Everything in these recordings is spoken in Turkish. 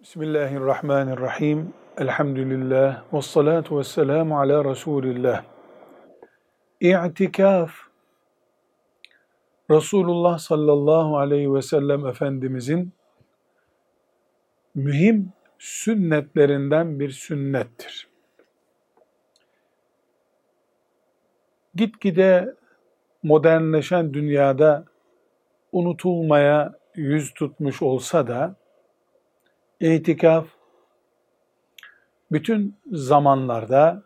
Bismillahirrahmanirrahim. Elhamdülillah. Ve salatu ve selamu ala Resulillah. İ'tikaf, Resulullah sallallahu aleyhi ve sellem Efendimizin mühim sünnetlerinden bir sünnettir. Gitgide modernleşen dünyada unutulmaya yüz tutmuş olsa da İtikaf bütün zamanlarda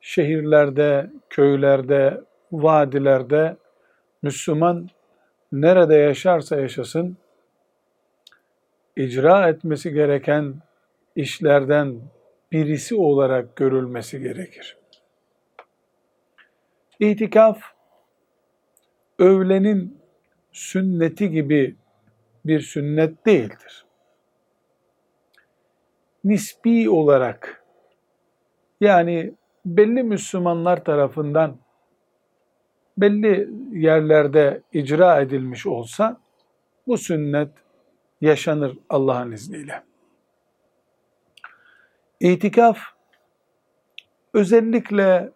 şehirlerde, köylerde, vadilerde Müslüman nerede yaşarsa yaşasın icra etmesi gereken işlerden birisi olarak görülmesi gerekir. İtikaf öğlenin sünneti gibi bir sünnet değildir nispi olarak yani belli Müslümanlar tarafından belli yerlerde icra edilmiş olsa bu sünnet yaşanır Allah'ın izniyle. İtikaf özellikle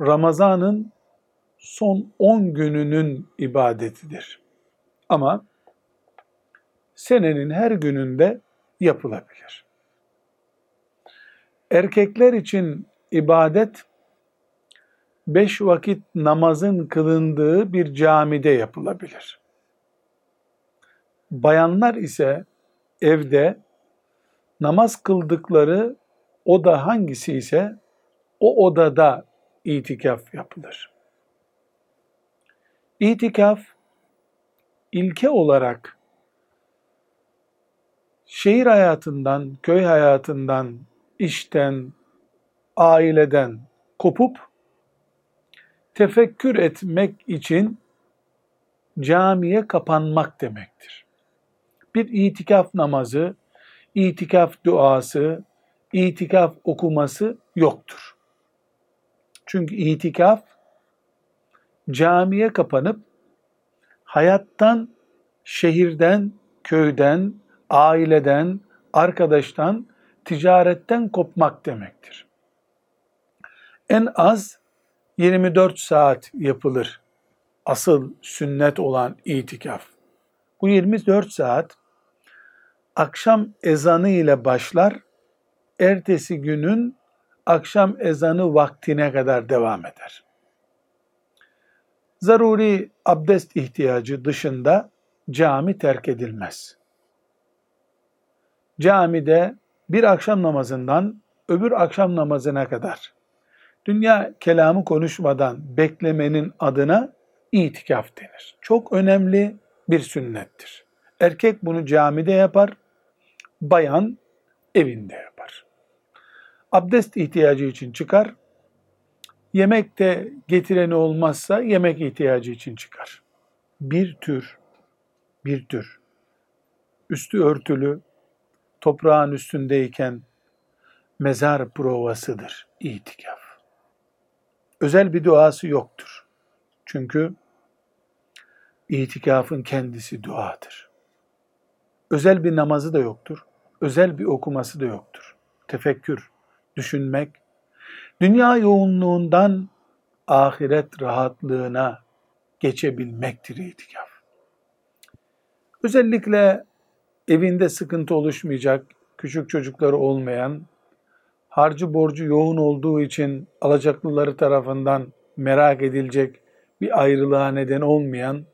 Ramazan'ın son 10 gününün ibadetidir. Ama senenin her gününde yapılabilir. Erkekler için ibadet beş vakit namazın kılındığı bir camide yapılabilir. Bayanlar ise evde namaz kıldıkları oda hangisi ise o odada itikaf yapılır. İtikaf ilke olarak şehir hayatından, köy hayatından, işten, aileden kopup tefekkür etmek için camiye kapanmak demektir. Bir itikaf namazı, itikaf duası, itikaf okuması yoktur. Çünkü itikaf camiye kapanıp hayattan, şehirden, köyden, aileden, arkadaştan ticaretten kopmak demektir. En az 24 saat yapılır asıl sünnet olan itikaf. Bu 24 saat akşam ezanı ile başlar, ertesi günün akşam ezanı vaktine kadar devam eder. Zaruri abdest ihtiyacı dışında cami terk edilmez. Camide bir akşam namazından öbür akşam namazına kadar dünya kelamı konuşmadan beklemenin adına itikaf denir. Çok önemli bir sünnettir. Erkek bunu camide yapar, bayan evinde yapar. Abdest ihtiyacı için çıkar, yemek de getireni olmazsa yemek ihtiyacı için çıkar. Bir tür, bir tür, üstü örtülü, toprağın üstündeyken mezar provasıdır itikaf. Özel bir duası yoktur. Çünkü itikafın kendisi duadır. Özel bir namazı da yoktur. Özel bir okuması da yoktur. Tefekkür, düşünmek, dünya yoğunluğundan ahiret rahatlığına geçebilmektir itikaf. Özellikle evinde sıkıntı oluşmayacak, küçük çocukları olmayan, harcı borcu yoğun olduğu için alacaklıları tarafından merak edilecek bir ayrılığa neden olmayan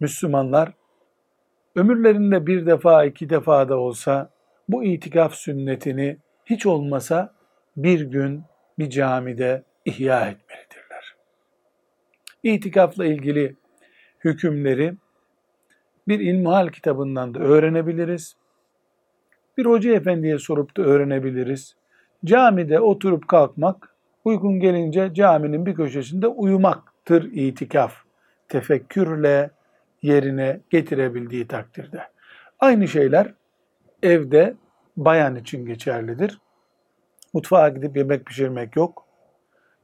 Müslümanlar ömürlerinde bir defa iki defa da olsa bu itikaf sünnetini hiç olmasa bir gün bir camide ihya etmelidirler. İtikafla ilgili hükümleri bir ilmihal kitabından da öğrenebiliriz. Bir hoca efendiye sorup da öğrenebiliriz. Camide oturup kalkmak, uykun gelince caminin bir köşesinde uyumaktır itikaf. Tefekkürle yerine getirebildiği takdirde. Aynı şeyler evde bayan için geçerlidir. Mutfağa gidip yemek pişirmek yok.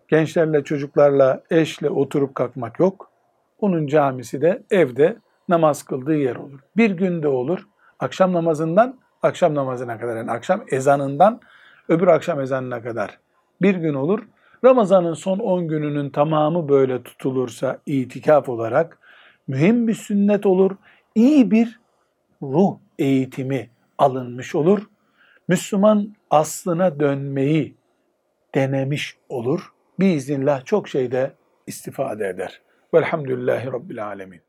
Gençlerle, çocuklarla, eşle oturup kalkmak yok. Onun camisi de evde namaz kıldığı yer olur. Bir günde olur. Akşam namazından akşam namazına kadar yani akşam ezanından öbür akşam ezanına kadar bir gün olur. Ramazan'ın son 10 gününün tamamı böyle tutulursa itikaf olarak mühim bir sünnet olur. İyi bir ruh eğitimi alınmış olur. Müslüman aslına dönmeyi denemiş olur. Biiznillah çok şeyde istifade eder. Velhamdülillahi Rabbil Alemin.